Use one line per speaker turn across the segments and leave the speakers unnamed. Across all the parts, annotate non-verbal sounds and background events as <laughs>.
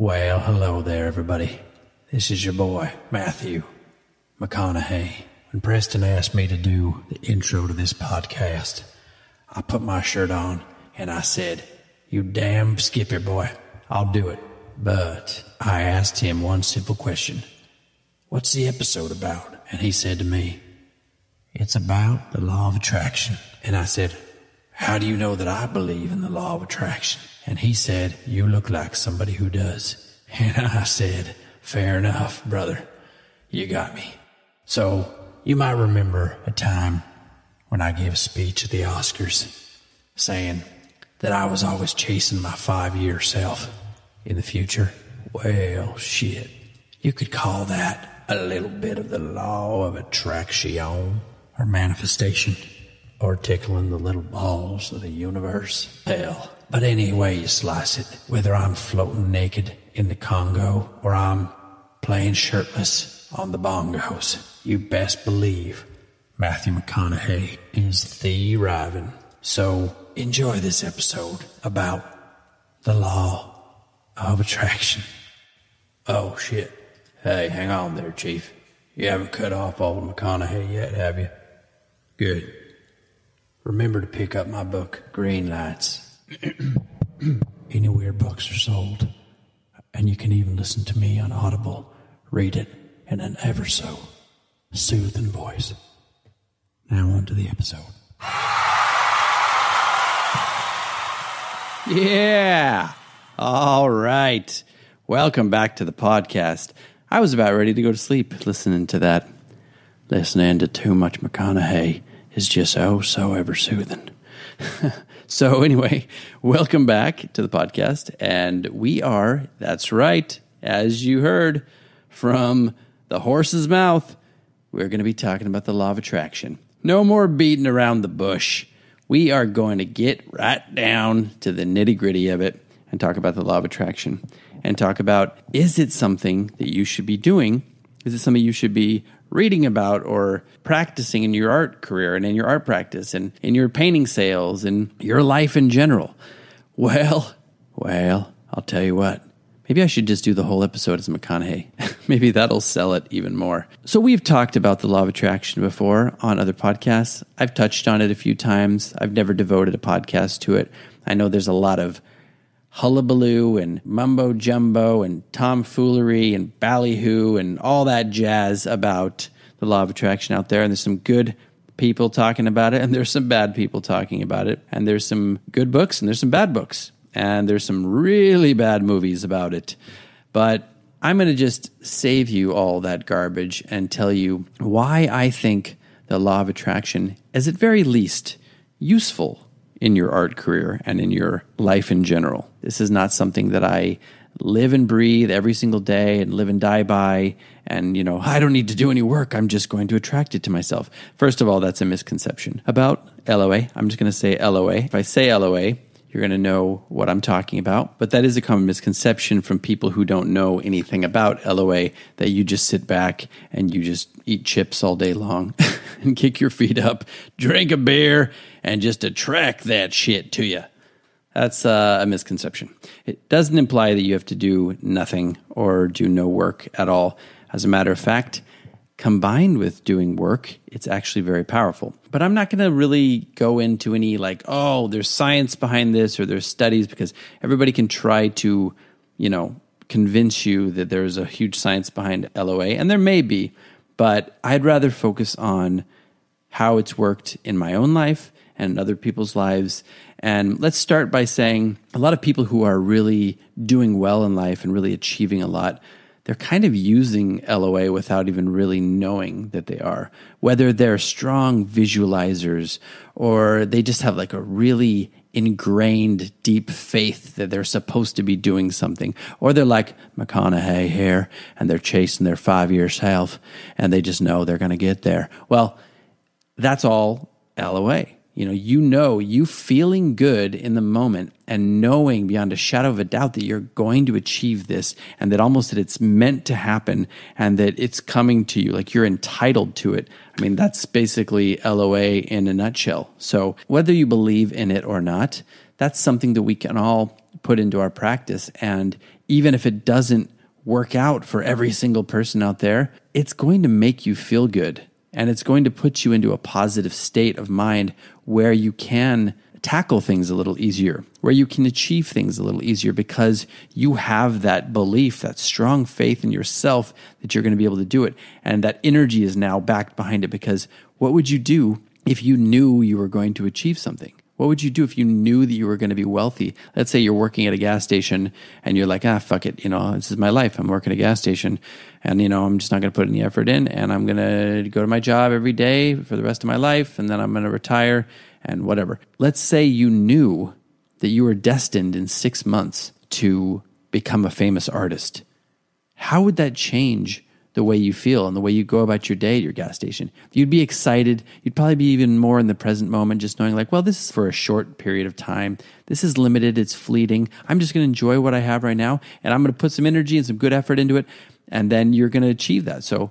Well, hello there, everybody. This is your boy, Matthew McConaughey. When Preston asked me to do the intro to this podcast, I put my shirt on and I said, You damn skipper boy, I'll do it. But I asked him one simple question What's the episode about? And he said to me, It's about the law of attraction. And I said, How do you know that I believe in the law of attraction? And he said, You look like somebody who does. <laughs> And I said, Fair enough, brother. You got me. So, you might remember a time when I gave a speech at the Oscars saying that I was always chasing my five year self in the future. Well, shit. You could call that a little bit of the law of attraction or manifestation or tickling the little balls of the universe. Hell. But any way you slice it, whether I'm floating naked in the Congo or I'm playing shirtless on the bongos, you best believe Matthew McConaughey is the Riven. So enjoy this episode about the law of attraction. Oh shit. Hey, hang on there, Chief. You haven't cut off old McConaughey yet, have you? Good. Remember to pick up my book, Green Lights. <clears throat> Anywhere books are sold. And you can even listen to me on Audible. Read it in an ever so soothing voice. Now on to the episode.
Yeah. All right. Welcome back to the podcast. I was about ready to go to sleep listening to that. Listening to too much McConaughey is just oh so ever soothing. <laughs> so, anyway, welcome back to the podcast. And we are, that's right, as you heard from the horse's mouth, we're going to be talking about the law of attraction. No more beating around the bush. We are going to get right down to the nitty gritty of it and talk about the law of attraction and talk about is it something that you should be doing? Is it something you should be reading about or practicing in your art career and in your art practice and in your painting sales and your life in general? Well, well, I'll tell you what. Maybe I should just do the whole episode as McConaughey. <laughs> Maybe that'll sell it even more. So, we've talked about the law of attraction before on other podcasts. I've touched on it a few times. I've never devoted a podcast to it. I know there's a lot of hullabaloo and mumbo jumbo and tomfoolery and ballyhoo and all that jazz about the law of attraction out there. And there's some good people talking about it, and there's some bad people talking about it. And there's some good books and there's some bad books. And there's some really bad movies about it. But I'm going to just save you all that garbage and tell you why I think the law of attraction is at very least useful in your art career and in your life in general. This is not something that I live and breathe every single day and live and die by and you know I don't need to do any work I'm just going to attract it to myself. First of all, that's a misconception about LOA. I'm just going to say LOA. If I say LOA, you're going to know what I'm talking about. But that is a common misconception from people who don't know anything about LOA that you just sit back and you just eat chips all day long <laughs> and kick your feet up, drink a beer, and just attract that shit to you. That's uh, a misconception. It doesn't imply that you have to do nothing or do no work at all. As a matter of fact, combined with doing work, it's actually very powerful. But I'm not going to really go into any like, oh, there's science behind this or there's studies because everybody can try to, you know, convince you that there's a huge science behind LOA, and there may be, but I'd rather focus on how it's worked in my own life and other people's lives. And let's start by saying a lot of people who are really doing well in life and really achieving a lot they're kind of using LOA without even really knowing that they are. Whether they're strong visualizers or they just have like a really ingrained deep faith that they're supposed to be doing something, or they're like McConaughey here and they're chasing their five year self and they just know they're going to get there. Well, that's all LOA. You know, you know, you feeling good in the moment and knowing beyond a shadow of a doubt that you're going to achieve this and that almost that it's meant to happen and that it's coming to you, like you're entitled to it. I mean, that's basically LOA in a nutshell. So, whether you believe in it or not, that's something that we can all put into our practice. And even if it doesn't work out for every single person out there, it's going to make you feel good and it's going to put you into a positive state of mind where you can tackle things a little easier, where you can achieve things a little easier because you have that belief, that strong faith in yourself that you're going to be able to do it. And that energy is now backed behind it because what would you do if you knew you were going to achieve something? What would you do if you knew that you were going to be wealthy? Let's say you're working at a gas station and you're like, ah, fuck it. You know, this is my life. I'm working at a gas station and, you know, I'm just not going to put any effort in and I'm going to go to my job every day for the rest of my life and then I'm going to retire and whatever. Let's say you knew that you were destined in six months to become a famous artist. How would that change the way you feel and the way you go about your day at your gas station. You'd be excited. You'd probably be even more in the present moment, just knowing, like, well, this is for a short period of time. This is limited. It's fleeting. I'm just going to enjoy what I have right now, and I'm going to put some energy and some good effort into it, and then you're going to achieve that. So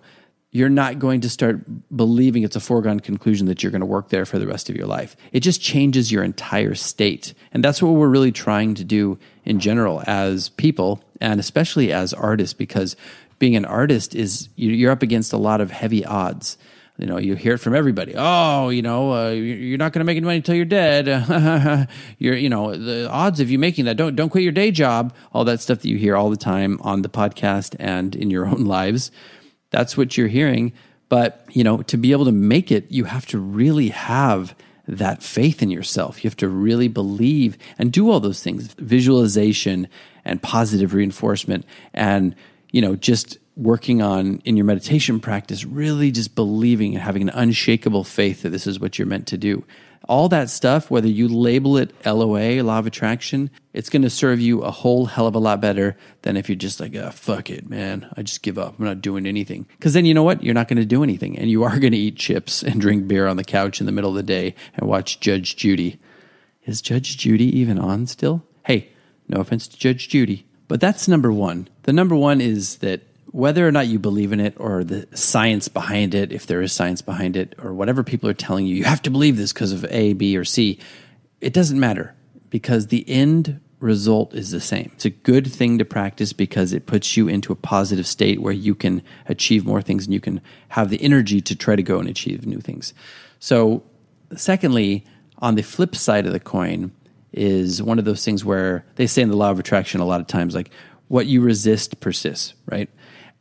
you're not going to start believing it's a foregone conclusion that you're going to work there for the rest of your life. It just changes your entire state. And that's what we're really trying to do in general as people and especially as artists because being an artist is you're up against a lot of heavy odds. You know, you hear it from everybody. Oh, you know, uh, you're not going to make any money until you're dead. <laughs> you're, you know, the odds of you making that. Don't don't quit your day job. All that stuff that you hear all the time on the podcast and in your <laughs> own lives. That's what you're hearing. But you know, to be able to make it, you have to really have that faith in yourself. You have to really believe and do all those things visualization and positive reinforcement and you know, just working on in your meditation practice, really just believing and having an unshakable faith that this is what you're meant to do. All that stuff, whether you label it LOA, law of attraction, it's going to serve you a whole hell of a lot better than if you're just like, oh, fuck it, man. I just give up. I'm not doing anything. Because then you know what? You're not going to do anything. And you are going to eat chips <laughs> and drink beer on the couch in the middle of the day and watch Judge Judy. Is Judge Judy even on still? Hey, no offense to Judge Judy. But that's number one. The number one is that whether or not you believe in it or the science behind it, if there is science behind it, or whatever people are telling you, you have to believe this because of A, B, or C, it doesn't matter because the end result is the same. It's a good thing to practice because it puts you into a positive state where you can achieve more things and you can have the energy to try to go and achieve new things. So, secondly, on the flip side of the coin, is one of those things where they say in the law of attraction a lot of times, like what you resist persists, right?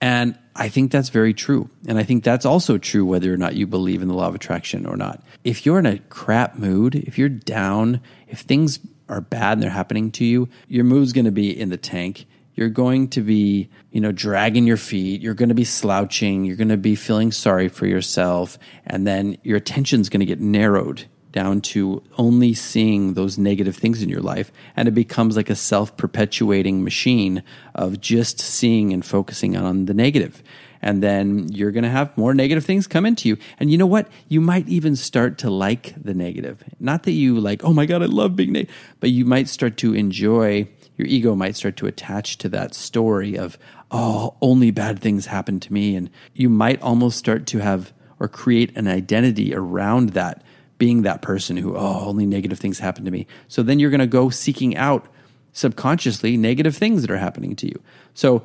And I think that's very true. And I think that's also true whether or not you believe in the law of attraction or not. If you're in a crap mood, if you're down, if things are bad and they're happening to you, your mood's going to be in the tank. You're going to be, you know, dragging your feet. You're going to be slouching. You're going to be feeling sorry for yourself. And then your attention's going to get narrowed down to only seeing those negative things in your life. And it becomes like a self perpetuating machine of just seeing and focusing on the negative. And then you're going to have more negative things come into you. And you know what? You might even start to like the negative. Not that you like, oh my God, I love being negative, but you might start to enjoy, your ego might start to attach to that story of, oh, only bad things happen to me. And you might almost start to have or create an identity around that, being that person who, oh, only negative things happen to me. So then you're going to go seeking out subconsciously negative things that are happening to you. So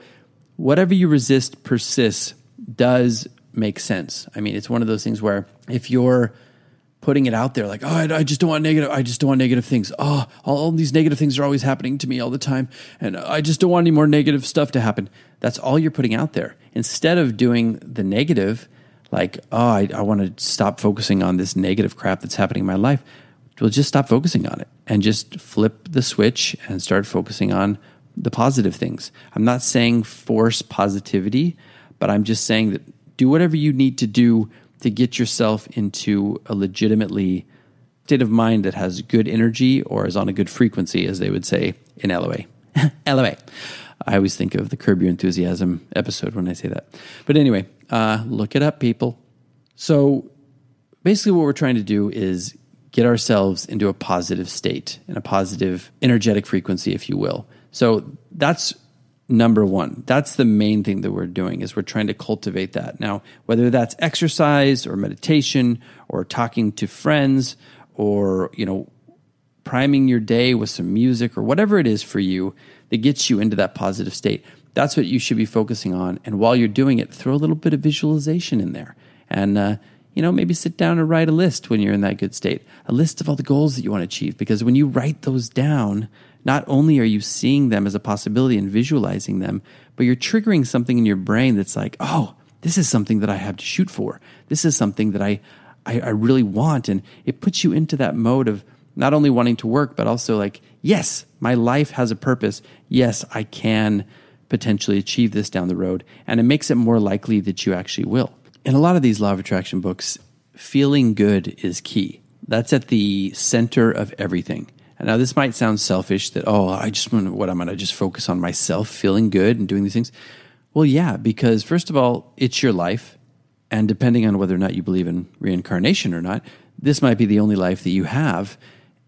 whatever you resist persists does make sense. I mean, it's one of those things where if you're putting it out there like, oh, I, I, just don't want negative, I just don't want negative things. Oh, all, all, these negative things are always happening to me all the time. And I just don't want any more negative stuff to happen. That's all you're putting out there. Instead of doing the negative, like, oh, I, I want to stop focusing on this negative crap that's happening in my life. Well, just stop focusing on it and just flip the switch and start focusing on the positive things. I'm not saying force positivity, but I'm just saying that do whatever you need to do to get yourself into a legitimately state of mind that has good energy or is on a good frequency, as they would say in LOA. LOA. <laughs> I always think of the Curb Your Enthusiasm episode when I say that. But anyway, uh, look it up, people. So basically, what we're trying to do is get ourselves into a positive state and a positive energetic frequency, if you will. So that's number one. That's the main thing that we're doing is we're trying to cultivate that. Now, whether that's exercise or meditation or talking to friends or, you know, priming your day with some music or whatever it is for you that gets you into that positive state. That's what you should be focusing on. And while you're doing it, throw a little bit of visualization in there. And, uh, you know, maybe sit down and write a list when you're in that good state, a list of all the goals that you want to achieve. Because when you write those down, not only are you seeing them as a possibility and visualizing them, but you're triggering something in your brain that's like, oh, this is something that I have to shoot for. This is something that I, I, I really want. And it puts you into that mode of not only wanting to work, but also like, yes, my life has a purpose. Yes, I can potentially achieve this down the road. And it makes it more likely that you actually will. In a lot of these law of attraction books, feeling good is key. That's at the center of everything. And now, this might sound selfish that, oh, I just want what I'm going to just focus on myself feeling good and doing these things. Well, yeah, because first of all, it's your life. And depending on whether or not you believe in reincarnation or not, this might be the only life that you have.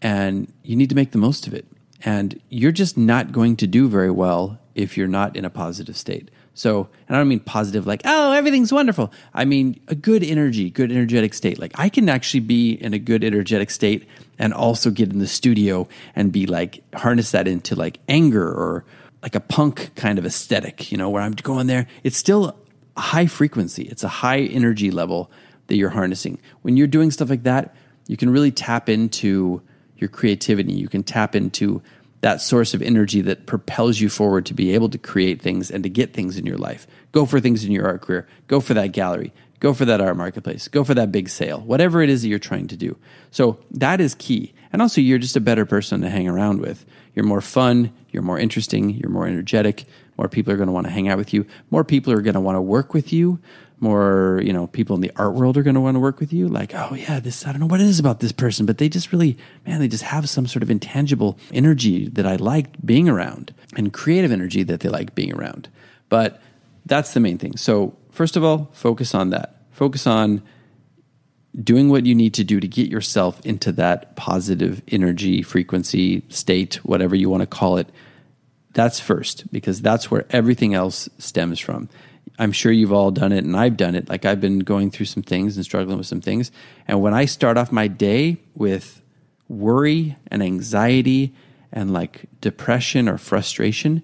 And you need to make the most of it. And you're just not going to do very well if you're not in a positive state. So, and I don't mean positive like, oh, everything's wonderful. I mean a good energy, good energetic state. Like I can actually be in a good energetic state and also get in the studio and be like, harness that into like anger or like a punk kind of aesthetic, you know, where I'm going there. It's still a high frequency, it's a high energy level that you're harnessing. When you're doing stuff like that, you can really tap into your creativity. You can tap into that source of energy that propels you forward to be able to create things and to get things in your life. Go for things in your art career. Go for that gallery. Go for that art marketplace. Go for that big sale. Whatever it is that you're trying to do. So that is key. And also, you're just a better person to hang around with. You're more fun. You're more interesting. You're more energetic. More people are going to want to hang out with you. More people are going to want to work with you more, you know, people in the art world are going to want to work with you. Like, oh yeah, this I don't know what it is about this person, but they just really, man, they just have some sort of intangible energy that I like being around, and creative energy that they like being around. But that's the main thing. So first of all, focus on that. Focus on doing what you need to do to get yourself into that positive energy frequency state, whatever you want to call it. That's first because that's where everything else stems from. I'm sure you've all done it and I've done it. Like I've been going through some things and struggling with some things. And when I start off my day with worry and anxiety and like depression or frustration,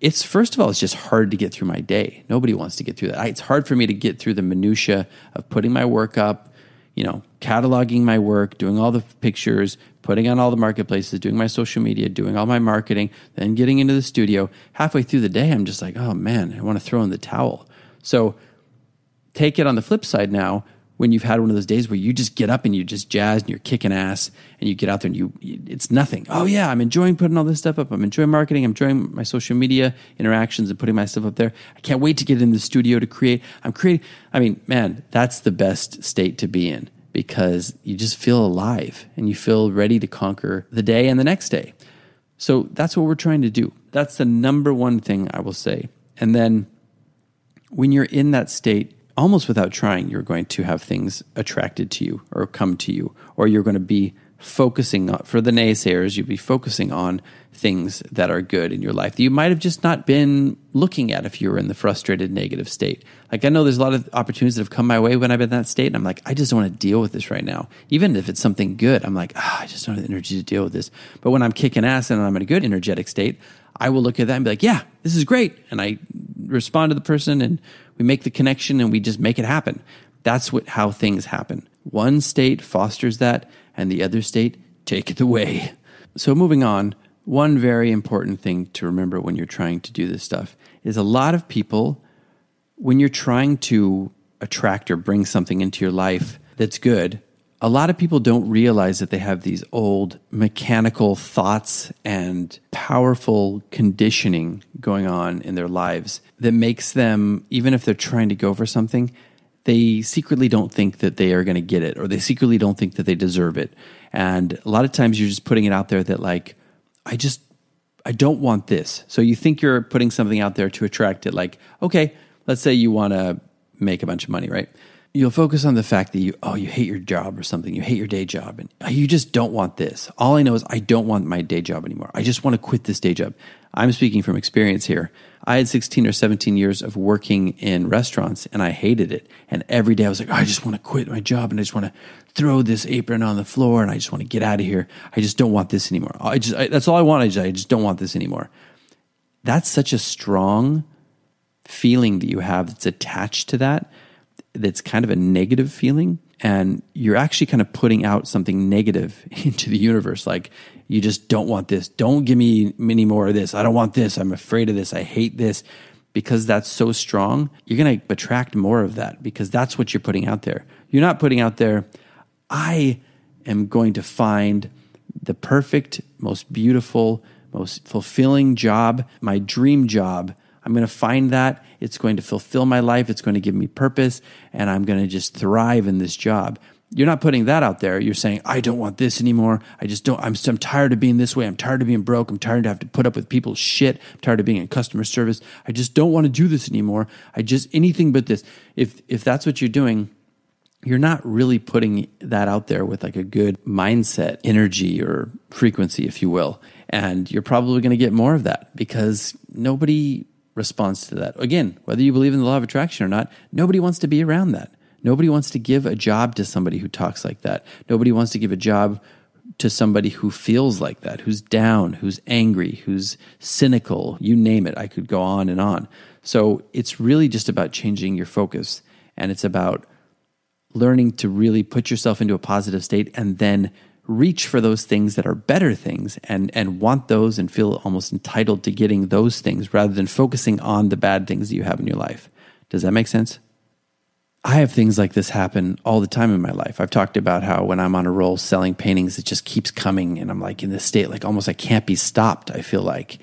it's first of all, it's just hard to get through my day. Nobody wants to get through that. It's hard for me to get through the minutia of putting my work up, you know, cataloging my work, doing all the pictures, putting on all the marketplaces, doing my social media, doing all my marketing, then getting into the studio. Halfway through the day, I'm just like, oh man, I want to throw in the towel. So take it on the flip side now when you've had one of those days where you just get up and you just jazz and you're kicking ass and you get out there and you, it's nothing. Oh yeah, I'm enjoying putting all this stuff up. I'm enjoying marketing. I'm enjoying my social media interactions and putting my stuff up there. I can't wait to get in the studio to create. I'm creating. I mean, man, that's the best state to be in because you just feel alive and you feel ready to conquer the day and the next day. So that's what we're trying to do. That's the number one thing I will say. And then when you're in that state, almost without trying, you're going to have things attracted to you or come to you, or you're going to be focusing on, for the naysayers, you'd be focusing on things that are good in your life that you might have just not been looking at if you were in the frustrated negative state. Like I know there's a lot of opportunities that have come my way when I've been in that state, and I'm like, I just don't want to deal with this right now. Even if it's something good, I'm like, oh, I just don't have the energy to deal with this. But when I'm kicking ass and I'm in a good energetic state, I will look at that and be like, yeah, this is great. And I respond to the person and we make the connection and we just make it happen. That's what how things happen. One state fosters that and the other state take it away. So moving on, one very important thing to remember when you're trying to do this stuff is a lot of people when you're trying to attract or bring something into your life that's good, a lot of people don't realize that they have these old mechanical thoughts and powerful conditioning going on in their lives that makes them, even if they're trying to go for something, they secretly don't think that they are going to get it or they secretly don't think that they deserve it. And a lot of times you're just putting it out there that, like, I just, I don't want this. So you think you're putting something out there to attract it. Like, okay, let's say you want to make a bunch of money, right? You'll focus on the fact that you oh you hate your job or something. You hate your day job. And oh, you just don't want this. All i know is i don't want my day job anymore. I just want to quit this day job. I'm speaking from experience here. I had 16 or 17 years of working in restaurants and i hated it. And every day i was like oh, i just want to quit my job and i just want to throw this apron on the floor and i just want to get out of here. I just don't want this anymore. I just I, that's all i want. I just, I just don't want this anymore. That's such a strong feeling that you have that's attached to that that's kind of a negative feeling and you're actually kind of putting out something negative <laughs> into the universe like you just don't want this. Don't give me any more of this. I don't want this. I'm afraid of this. I hate this. Because that's so strong you're going to attract more of that because that's what you're putting out there. You're not putting out there i am going to find the perfect most beautiful most fulfilling job my dream job I'm going to find that. It's going to fulfill my life. It's going to give me purpose, and I'm going to just thrive in this job. You're not putting that out there. You're saying, I don't want this anymore. I just don't, I'm, I'm tired of being this way. I'm tired of being broke. I'm tired to have to put up with people's shit. I'm tired of being in customer service. I just don't want to do this anymore. I just, anything but this. If, if that's what you're doing, you're not really putting that out there with like a good mindset, energy, or frequency, if you will. And you're probably going to get more of that because nobody response to that. Again, whether you believe in the law of attraction or not, nobody wants to be around that. Nobody wants to give a job to somebody who talks like that. Nobody wants to give a job to somebody who feels like that, who's down, who's angry, who's cynical, you name it. I could go on and on. So it's really just about changing your focus and it's about learning to really put yourself into a positive state and then reach for those things that are better things and and want those and feel almost entitled to getting those things rather than focusing on the bad things that you have in your life. Does that make sense? I have things like this happen all the time in my life. I've talked about how when I'm on a roll selling paintings, it just keeps coming and I'm like in this state, like almost I can't be stopped, I feel like.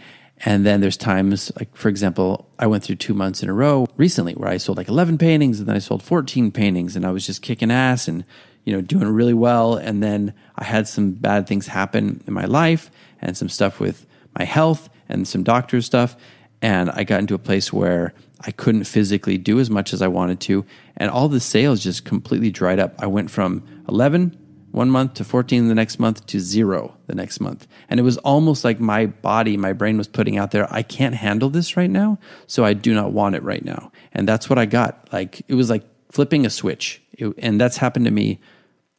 And then there's times, like for example, I went through two months in a row recently where I sold like 11 paintings and then I sold 14 paintings and I was just kicking ass and you know, doing really well. And then I had some bad things happen in my life and some stuff with my health and some doctor stuff. And I got into a place where I couldn't physically do as much as I wanted to. And all the sales just completely dried up. I went from 11 one month to 14 the next month to zero the next month. And it was almost like my body, my brain was putting out there, I can't handle this right now. So I do not want it right now. And that's what I got. Like, it was like flipping a switch. It, and that's happened to me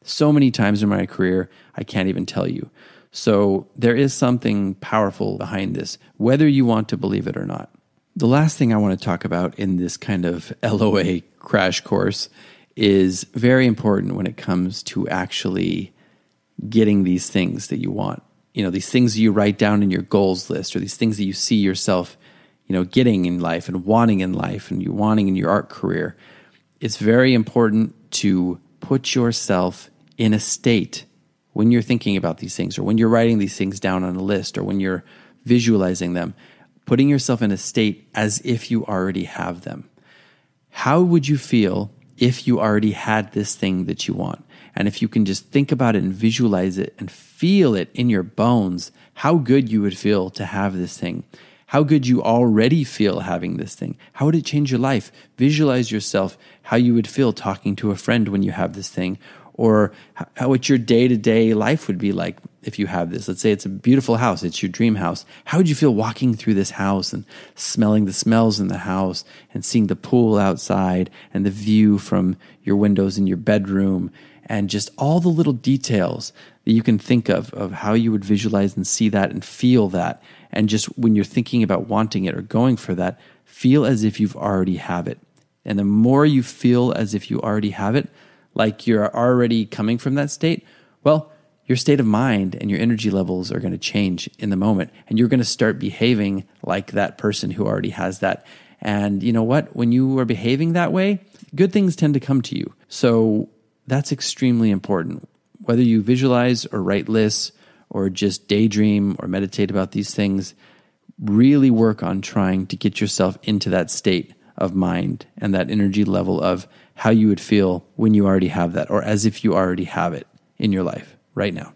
so many times in my career, I can't even tell you. So there is something powerful behind this, whether you want to believe it or not. The last thing I want to talk about in this kind of <laughs> LOA crash course is very important when it comes to actually getting these things that you want. You know, these things you write down in your goals list or these things that you see yourself, you know, getting in life and wanting in life and you wanting in your art career. It's very important to put yourself in a state when you're thinking about these things or when you're writing these things down on a list or when you're visualizing them, putting yourself in a state as if you already have them. How would you feel if you already had this thing that you want? And if you can just think about it and visualize it and feel it in your bones, how good you would feel to have this thing. how good you already feel having this thing. How would it change your life? Visualize yourself how you would feel talking to a friend when you have this thing, or how what your day to day life would be like if you have this. Let's say it's a beautiful house, it's your dream house. How would you feel walking through this house and smelling the smells in the house and seeing the pool outside and the view from your windows in your bedroom and just all the little details that you can think of of how you would visualize and see that and feel that and just when you're thinking about wanting it or going for that feel as if you've already have it and the more you feel as if you already have it like you're already coming from that state well your state of mind and your energy levels are going to change in the moment and you're going to start behaving like that person who already has that. And you know what? When you are behaving that way good things tend to come to you. So that's extremely important. Whether you visualize or write lists or just daydream or meditate about these things, really work on trying to get yourself into that state of mind and that energy level of how you would feel when you already have that or as if you already have it in your life right now.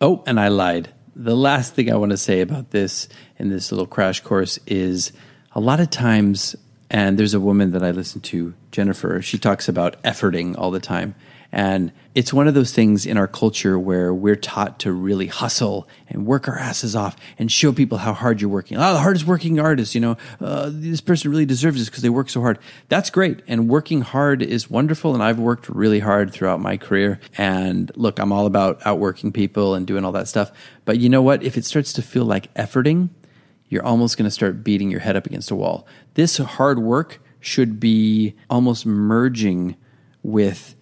Oh, and I lied. The last thing I want to say about this in this little crash course is a lot of times, and there's a woman that I listen to, Jennifer, she talks about efforting all the time. And it's one of those things in our culture where we're taught to really hustle and work our asses off and show people how hard you're working. Oh, the hardest working artist, you know, uh, this person really deserves this because they work so hard. That's great. And working hard is wonderful. And I've worked really hard throughout my career. And look, I'm all about outworking people and doing all that stuff. But you know what? If it starts to feel like efforting, you're almost going to start beating your head up against a wall. This hard work should be almost merging with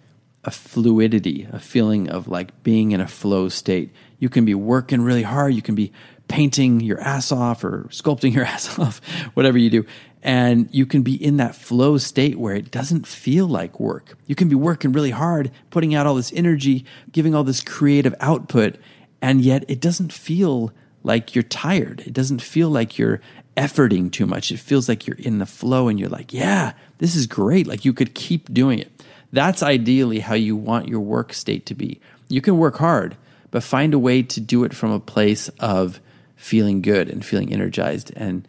a fluidity, a feeling of like being in a flow state. You can be working really hard, you can be painting your ass off or sculpting your <laughs> ass off, whatever you do. And you can be in that flow state where it doesn't feel like work. You can be working really hard, putting out all this energy, giving all this creative output, and yet it doesn't feel like you're tired. It doesn't feel like you're efforting too much. It feels like you're in the flow and you're like, yeah, this is great. Like you could keep doing it. That's ideally how you want your work state to be. You can work hard, but find a way to do it from a place of feeling good and feeling energized. And,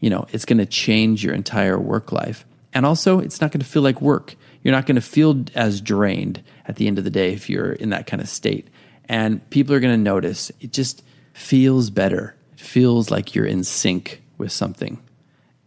you know, it's going to change your entire work life. And also, it's not going to feel like work. You're not going to feel as drained at the end of the day if you're in that kind of state. And people are going to notice it just feels better. It feels like you're in sync with something.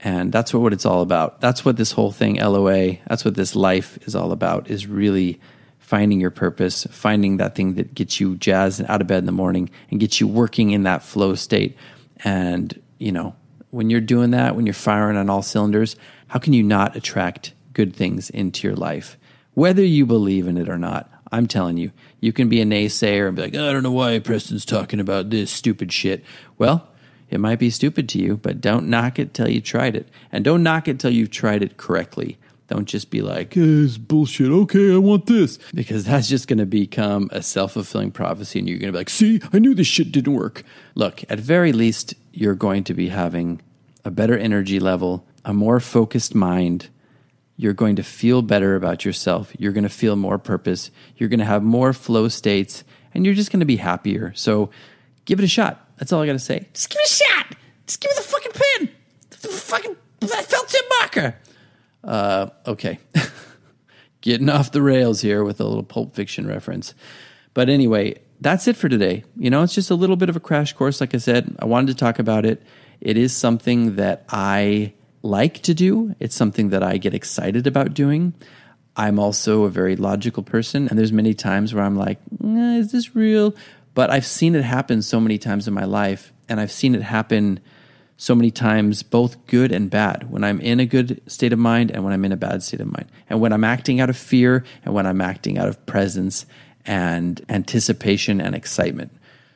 And that's what, it's all about. That's what this whole thing, LOA, that's what this life is all about, is really finding your purpose, finding that thing that gets you jazzed out of bed in the morning and gets you working in that flow state. And, you know, when you're doing that, when you're firing on all cylinders, how can you not attract good things into your life? Whether you believe in it or not, I'm telling you, you can be a naysayer and be like, I don't know why Preston's talking about this stupid shit. Well, it might be stupid to you, but don't knock it till you tried it. And don't knock it till you've tried it correctly. Don't just be like, it's bullshit. Okay, I want this. Because that's just going to become a self fulfilling prophecy. And you're going to be like, see, I knew this shit didn't work. Look, at very least, you're going to be having a better energy level, a more focused mind. You're going to feel better about yourself. You're going to feel more purpose. You're going to have more flow states, and you're just going to be happier. So give it a shot. That's all I got to say. Just give me a shot. Just give me the fucking pen. The fucking felt tip marker. Uh, okay. <laughs> Getting off the rails here with a little Pulp Fiction reference. But anyway, that's it for today. You know, it's just a little bit of a crash course. Like I said, I wanted to talk about it. It is something that I like to do, it's something that I get excited about doing. I'm also a very logical person, and there's many times where I'm like, eh, "Is this real?" But I've seen it happen so many times in my life, and I've seen it happen so many times, both good and bad, when I'm in a good state of mind and when I'm in a bad state of mind. And when I'm acting out of fear and when I'm acting out of presence and anticipation and excitement.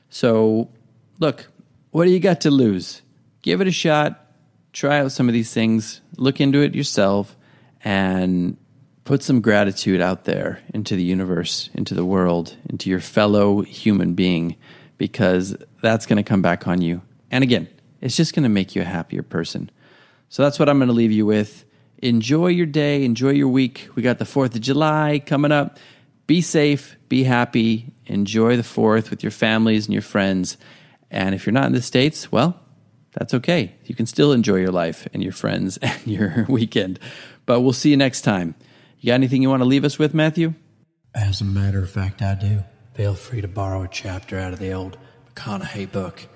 So, look, what do you got to lose? Give it a shot, try out some of these things, look into it yourself, and put some gratitude out there into the universe, into the world, into your fellow human being, because that's going to come back on you. And again, it's just going to make you a happier person. So that's what I'm going to leave you with. Enjoy your day, enjoy your week. We got the 4th of July coming up. Be safe, be happy, enjoy the 4th with your families and your friends. And if you're not in the States, well, that's okay. You can still enjoy your life and your friends <laughs> and your weekend. But we'll see you next time. You got anything you want to leave us with, Matthew?
As a matter of fact, I do. Feel free to borrow a chapter out of the old McConaughey book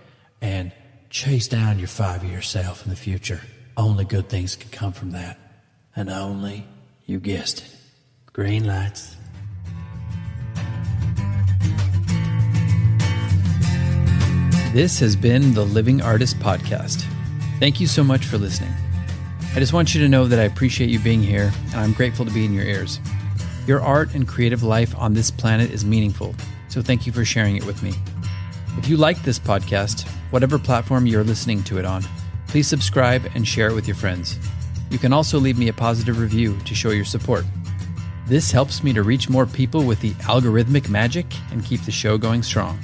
and chase down your five year self in the future. Only good things can come from that. And only, you guessed it, green lights.
This has been the Living Artist Podcast. Thank you so much for listening. I just want you to know that I appreciate you being here and I'm grateful to be in your ears. Your art and creative life on this planet is meaningful, so thank you for sharing it with me. If you like this podcast, whatever platform you're listening to it on, please subscribe and share it with your friends. You can also leave me a positive review to show your support. This helps me to reach more people with the algorithmic magic and keep the show going strong.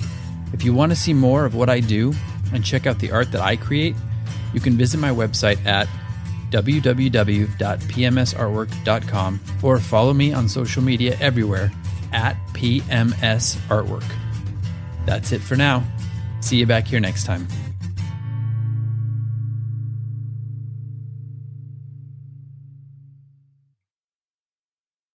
If you want to see more of what I do and check out the art that I create, you can visit my website at www.pmsartwork.com or follow me on social media everywhere at PMS Artwork. That's it for now. See you back here next time.